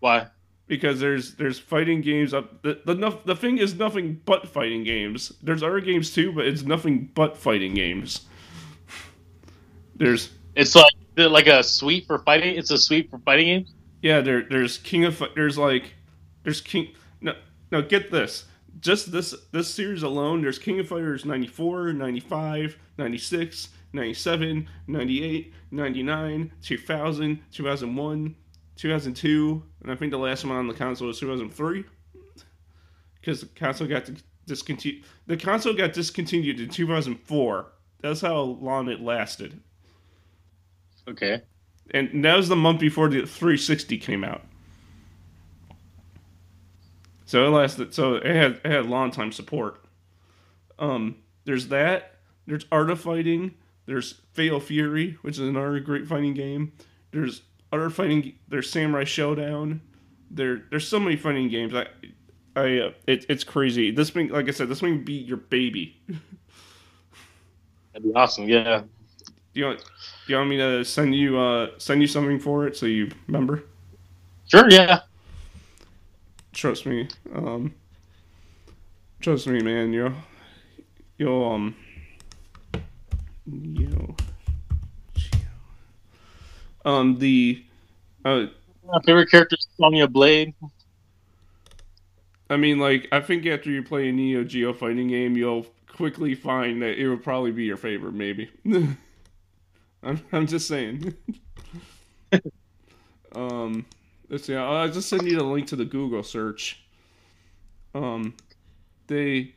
Why? Because there's there's fighting games up the the, the thing is nothing but fighting games. There's other games too, but it's nothing but fighting games. There's It's like like a suite for fighting. It's a suite for fighting games. Yeah, there there's King of there's like there's King no no get this. Just this this series alone, there's King of Fighters 94, 95, 96, 97, 98, 99, 2000, 2001, 2002, and I think the last one on the console was 2003 cuz the console got discontinued. The console got discontinued in 2004. That's how long it lasted. Okay. and that was the month before the 360 came out. So it lasted. So it had it had long time support. Um, there's that. There's Art of Fighting. There's Fatal Fury, which is another great fighting game. There's other fighting. There's Samurai Shodown. There there's so many fighting games. I I uh, it, it's crazy. This thing, like I said, this thing would be your baby. That'd be awesome. Yeah. Do you want do you want me to send you uh send you something for it so you remember? Sure. Yeah. Trust me um trust me man you'll you'll um you um the uh My favorite character is Sonya Blade. i mean like i think after you play a neo geo fighting game you'll quickly find that it would probably be your favorite maybe. I'm, I'm just saying. Um let's see i'll just send you the link to the google search. Um they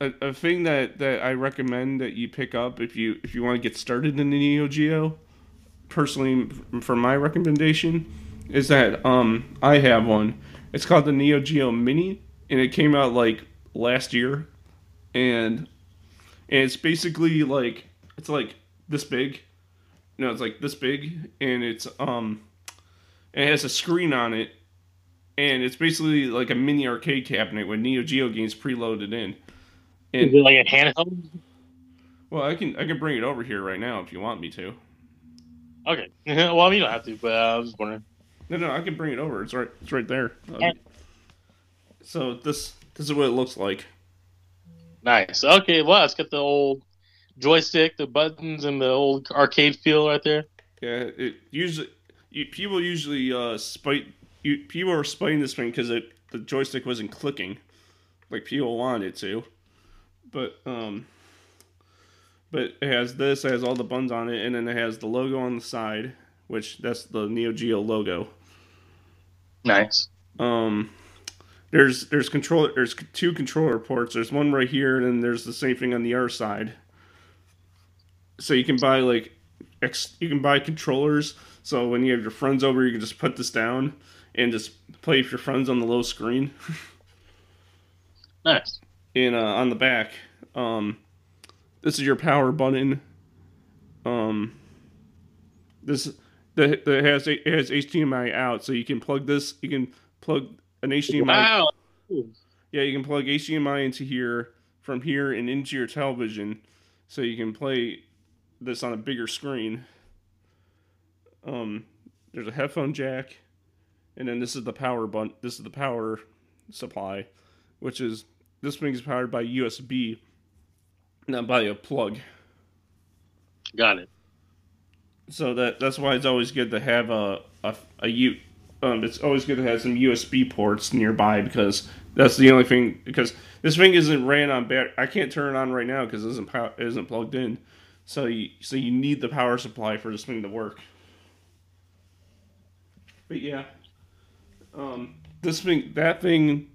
a, a thing that that i recommend that you pick up if you if you want to get started in the neo geo personally for my recommendation is that um i have one. It's called the neo geo mini and it came out like last year. And and it's basically like it's like this big. No it's like this big and it's um it has a screen on it and it's basically like a mini arcade cabinet with neo geo games preloaded in Is it like a handheld? well i can i can bring it over here right now if you want me to Okay. well, I mean, you don't have to, but uh, I was just wondering. no no i can bring it over it's right it's right there Yeah. so this this is what it looks like Nice. Okay. Well, it's got the old joystick, the buttons, and the old arcade feel right there. Yeah, it usually you, people usually uh, spite you, people are spiting this thing because it the joystick wasn't clicking like people wanted it to, but um, but it has this, it has all the buttons on it, and then it has the logo on the side, which that's the Neo Geo logo. Nice. Um, there's there's controller there's two controller ports. There's one right here, and then there's the same thing on the other side. So you can buy like ex, you can buy controllers. So when you have your friends over, you can just put this down and just play with your friends on the low screen. Nice. And uh, on the back, um, this is your power button. Um, this the that has it has HDMI out, so you can plug this. You can plug an HDMI Wow. Yeah, you can plug HDMI into here from here and into your television, so you can play this on a bigger screen. Um, there's a headphone jack, and then this is the power button. This is the power supply, which is this thing is powered by USB, not by a plug. Got it. So that that's why it's always good to have a a, a U. Um, it's always good to have some USB ports nearby because that's the only thing. Because this thing isn't ran on bat. I can't turn it on right now because it isn't pow- it isn't plugged in. So you so you need the power supply for this thing to work. But yeah, um, this thing that thing.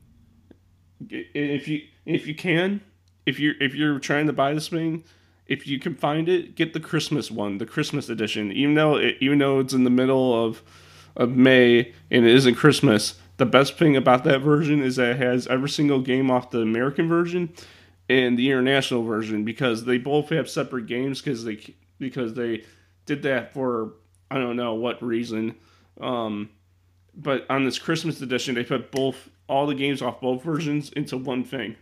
If you if you can, if you if you're trying to buy this thing, if you can find it, get the Christmas one, the Christmas edition. Even though it, even though it's in the middle of of May and it isn't Christmas, the best thing about that version is that it has every single game off the American version, and the international version because they both have separate games because they because they did that for I don't know what reason. Um, but on this Christmas edition, they put both all the games off both versions into one thing.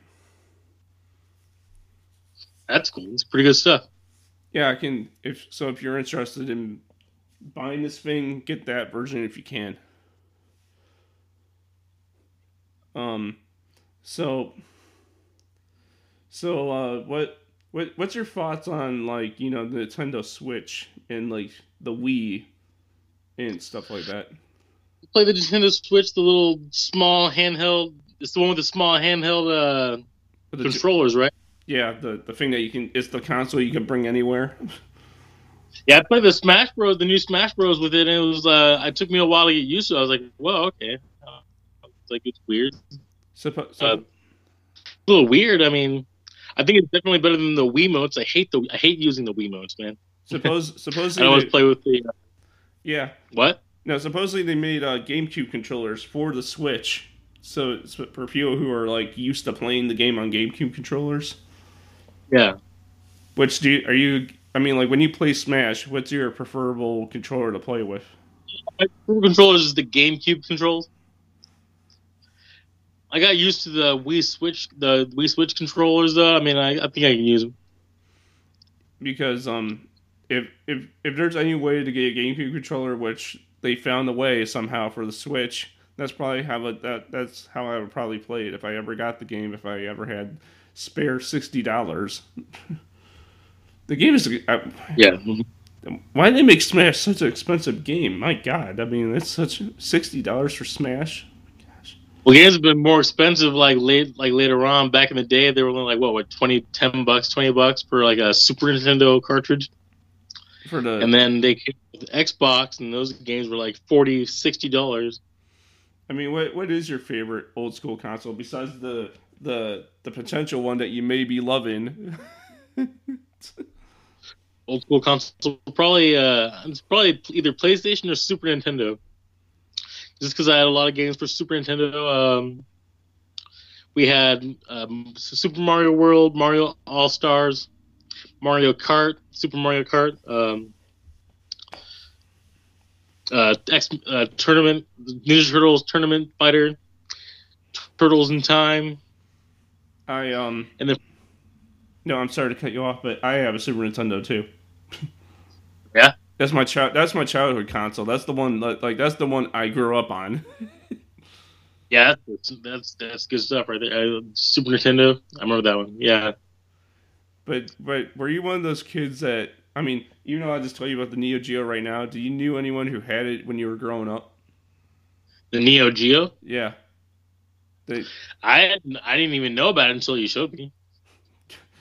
That's cool. It's pretty good stuff. Yeah, I can. If so, if you're interested in buying this thing, get that version if you can. Um, so, so uh, what what what's your thoughts on like you know the Nintendo Switch and like the Wii and stuff like that? Play the Nintendo Switch, the little small handheld. It's the one with the small handheld uh, The- controllers, right? yeah, the the thing that you can it's the console you can bring anywhere. Yeah, I played the Smash Bros, the new Smash Bros with it, and it was. Uh, it took me a while to get used to. it. I was like, "Well, okay." It's like it's weird. Suppo- so, Uh, a little weird. I mean, I think it's definitely better than the Wiimotes. I hate the. I hate using the Wiimotes, man. suppose suppose I always play with the. Uh, yeah what? no supposedly they made uh, GameCube controllers for the Switch. So it's for people who are like used to playing the game on GameCube controllers. Yeah. Which do you, are you? I mean, like when you play Smash, what's your preferable controller to play with? My favorite controllers is the GameCube controls. I got used to the Wii Switch, the Wii Switch controllers, though. I mean, I, I think I can use them. Because um, if if if there's any way to get a GameCube controller, which they found a way somehow for the Switch, that's probably how it, that that's how I would probably play it if I ever got the game. If I ever had spare sixty dollars. the game is. I, Yeah. why they make Smash such an expensive game? My God, I mean, it's such sixty dollars for Smash. Gosh. Well, games have been more expensive. Like late, like later on, back in the day, they were only like what, what 20, 10 bucks, twenty bucks for like a Super Nintendo cartridge, For the and then they came with Xbox, and those games were like 40 60 dollars. I mean, what what is your favorite old school console besides the the the potential one that you may be loving? Old school console, probably uh, it's probably either PlayStation or Super Nintendo. Just because I had a lot of games for Super Nintendo. Um, we had um, Super Mario World, Mario All Stars, Mario Kart, Super Mario Kart, um, uh, X uh, tournament, Ninja Turtles tournament fighter, Turtles in Time. I um And then- no, I'm sorry to cut you off, but I have a Super Nintendo too. Yeah? that's my child. That's my childhood console. That's the one. Like, like that's the one I grew up on. Yeah, that's that's, that's good stuff right there. Uh, Super Nintendo, I remember that one. Yeah. But but were you one of those kids that? I mean, even though I just told you about the Neo Geo right now, do you knew anyone who had it when you were growing up? The Neo Geo. Yeah. They I I didn't even know about it until you showed me.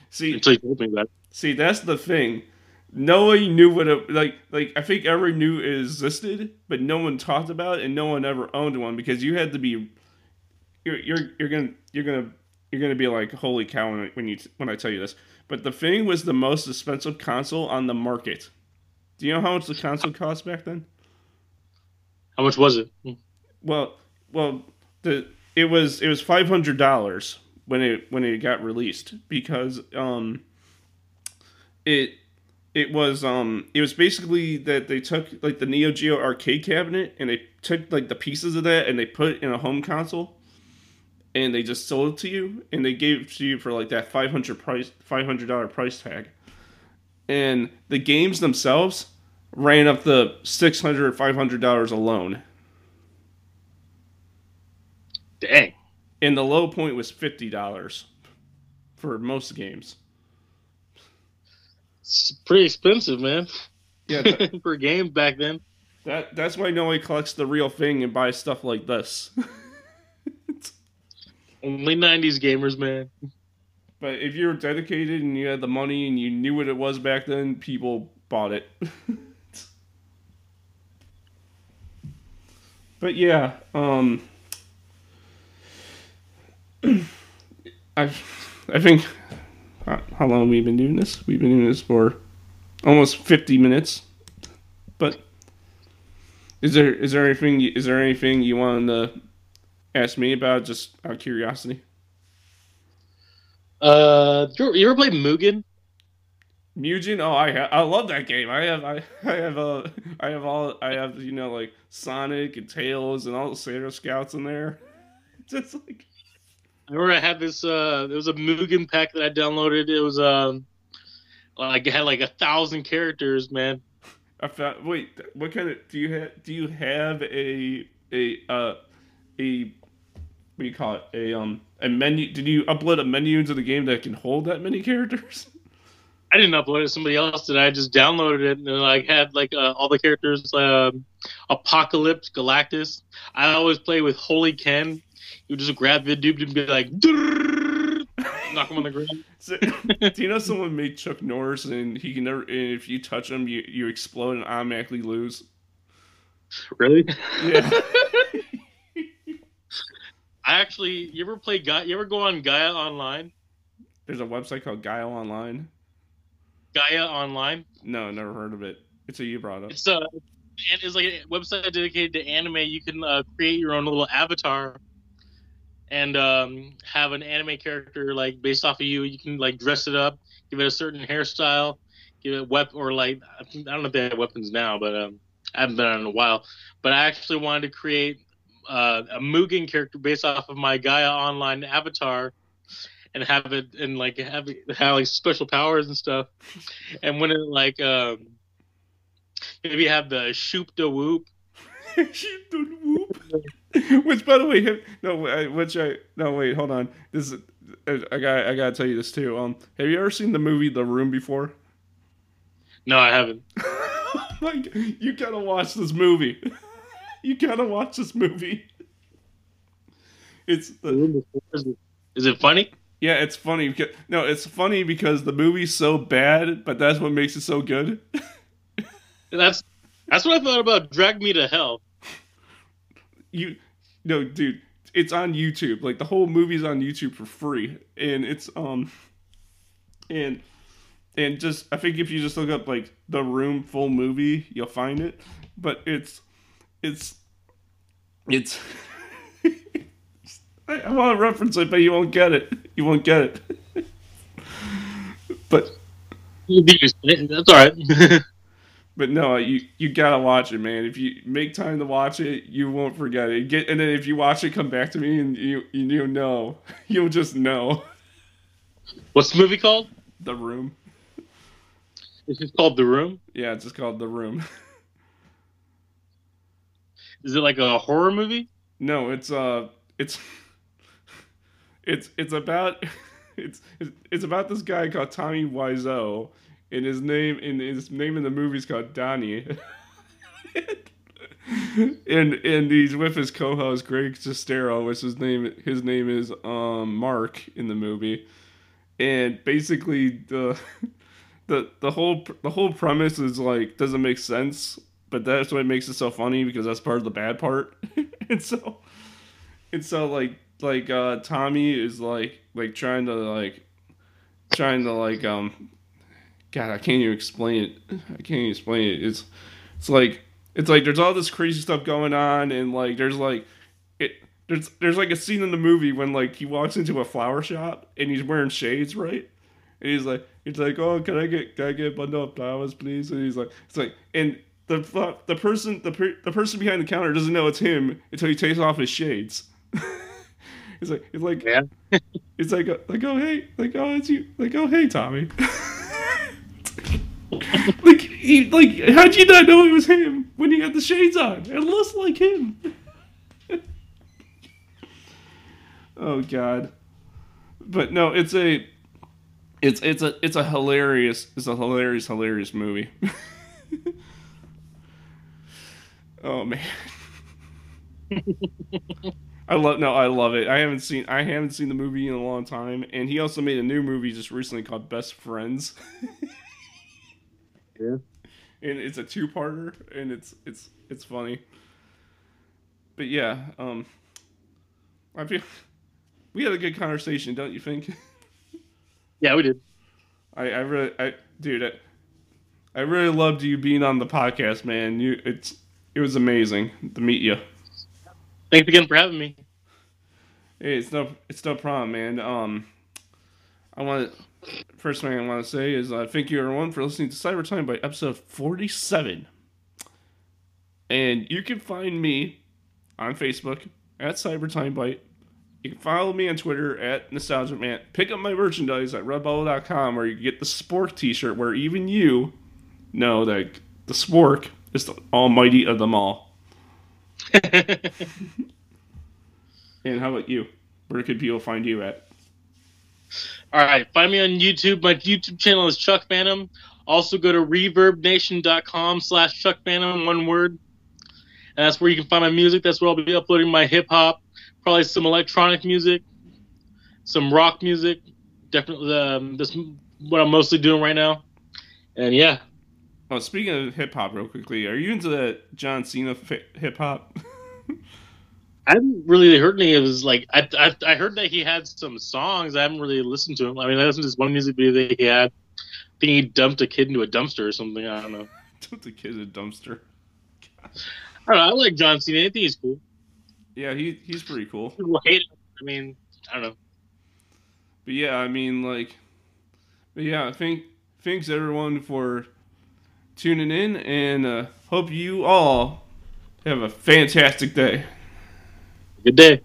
see Until you told me about it. See, that's the thing. No one knew what it like. Like I think everyone knew it existed, but no one talked about it, and no one ever owned one because you had to be. You're you're you're gonna you're gonna you're gonna be like holy cow when when you when I tell you this. But the thing was the most expensive console on the market. Do you know how much the console cost back then? How much was it? Well, well, the it was it was five hundred dollars when it when it got released because um it it was um it was basically that they took like the Neo Geo arcade cabinet and they took like the pieces of that and they put it in a home console and they just sold it to you and they gave it to you for like that 500 price $500 price tag and the games themselves ran up the 600 $500 alone Dang. and the low point was fifty dollars for most games. It's pretty expensive, man. Yeah, th- For games back then. that that's why nobody collects the real thing and buys stuff like this. Only 90s gamers, man. but if you were dedicated and you had the money and you knew what it was back then, people bought it. but yeah, um, I I think how long have we been doing this? We've been doing this for almost fifty minutes. But is there is there anything is there anything you want to ask me about just out of curiosity? Uh, you ever, played Mugen? Mugen, oh, I ha- I love that game. I have I, I have uh I have all I have you know like Sonic and Tails and all the Sailor Scouts in there. Just like I remember I had this. Uh, there was a Mugen pack that I downloaded. It was um, like it had like a thousand characters, man. I found. Wait, what kind of do you have? Do you have a a uh a what do you call it? A um a menu? Did you upload a menu into the game that can hold that many characters? I didn't upload it. Somebody else did. I just downloaded it and like had like uh, all the characters. Um, Apocalypse, Galactus. I always play with Holy Ken. You just grab the dude and be like, knock him on the ground. So, do you know someone made Chuck Norris and he can never? And if you touch him, you you explode and automatically lose. Really? Yeah. I actually, you ever play Gaia? You ever go on Gaia Online? There's a website called Gaia Online. Gaia Online. No, never heard of it. It's a you brought up. It's a, it's like a website dedicated to anime. You can uh, create your own little avatar and um, have an anime character like based off of you. You can like dress it up, give it a certain hairstyle, give it weapon or like I don't know if they have weapons now, but um, I haven't been on in a while. But I actually wanted to create uh, a Mugen character based off of my Gaia Online avatar. And have it and like have it have like special powers and stuff, and when it like um, maybe have the shoop de whoop, Shoot the whoop. Which, by the way, no, which I no wait, hold on. This is I got I gotta tell you this too. Um, have you ever seen the movie The Room before? No, I haven't. like you gotta watch this movie. You gotta watch this movie. It's the Is it, is it funny? yeah, it's funny because no, it's funny because the movie's so bad, but that's what makes it so good. That's that's what I thought about Drag Me to Hell. you no dude it's on youtube like the whole movie's on youtube for free and it's um and and just i think if you just look up like the room full movie you'll find it but it's it's it's I, I want to reference it but you won't get it you won't get it but That's all right. But no, you you gotta watch it, man. If you make time to watch it, you won't forget it. Get and then if you watch it, come back to me and you you know you'll just know What's the movie called? the room. This is called The Room. Yeah, it's just called the room. Is it like a horror movie? No, it's uh, it's it's it's about it's it's about this guy called Tommy Wiseau, and his name and his name in the movie is called Donnie. and and he's with his co-host Greg Sestero, which his name his name is um Mark in the movie, and basically the the the whole the whole premise is like doesn't make sense, but that's what makes it so funny because that's part of the bad part, and so and so like like uh Tommy is like like trying to like trying to like um God I can't even explain it. I can't even explain it. It's it's like it's like there's all this crazy stuff going on and like there's like it there's there's like a scene in the movie when like he walks into a flower shop and he's wearing shades right? And he's like he's like oh can I get can I get a bundle of flowers please? And he's like it's like and the the person the per, the person behind the counter doesn't know it's him until he takes off his shades. It's like it's like Yeah. it's like like oh hey like oh it's you like oh hey Tommy. Like he like how'd you not know it was him when he had the shades on? It looks like him. Oh god. But no it's a it's it's a it's a hilarious it's a hilarious hilarious movie oh man I love no, I love it. I haven't seen I haven't seen the movie in a long time, and he also made a new movie just recently called Best Friends. Yeah. and it's a two-parter, and it's it's it's funny. But yeah, um, I feel we had a good conversation, don't you think? Yeah, we did. I I really I dude I, I really loved you being on the podcast, man. You it's it was amazing to meet you. Thanks again for having me. Hey, it's no, it's no problem, man. Um, I want to, first thing I want to say is uh, thank you everyone for listening to Cyber Time Bite episode 47. And you can find me on Facebook at Cyber Time Bite. You can follow me on Twitter at Nostalgia Man. Pick up my merchandise at redbubble.com where you get the Spork t shirt where even you know that the Spork is the almighty of them all. and how about you? Where could people find you at? All right, find me on YouTube. My YouTube channel is Chuck Phantom. Also, go to ReverbNation.com slash Chuck Phantom, one word. And that's where you can find my music. That's where I'll be uploading my hip hop, probably some electronic music, some rock music. Definitely, um, that's what I'm mostly doing right now. And yeah. Oh, speaking of hip hop, real quickly, are you into that John Cena hip hop? I haven't really heard any of his like. I, I, I heard that he had some songs. I haven't really listened to him. I mean, I listened to this one music video that he had. I think he dumped a kid into a dumpster or something. I don't know. dumped a kid in a dumpster. I don't know. I like John Cena. I think he's cool. Yeah, he he's pretty cool. People hate him. I mean, I don't know. But yeah, I mean, like, but yeah, thank thanks everyone for tuning in, and uh, hope you all have a fantastic day. Good day.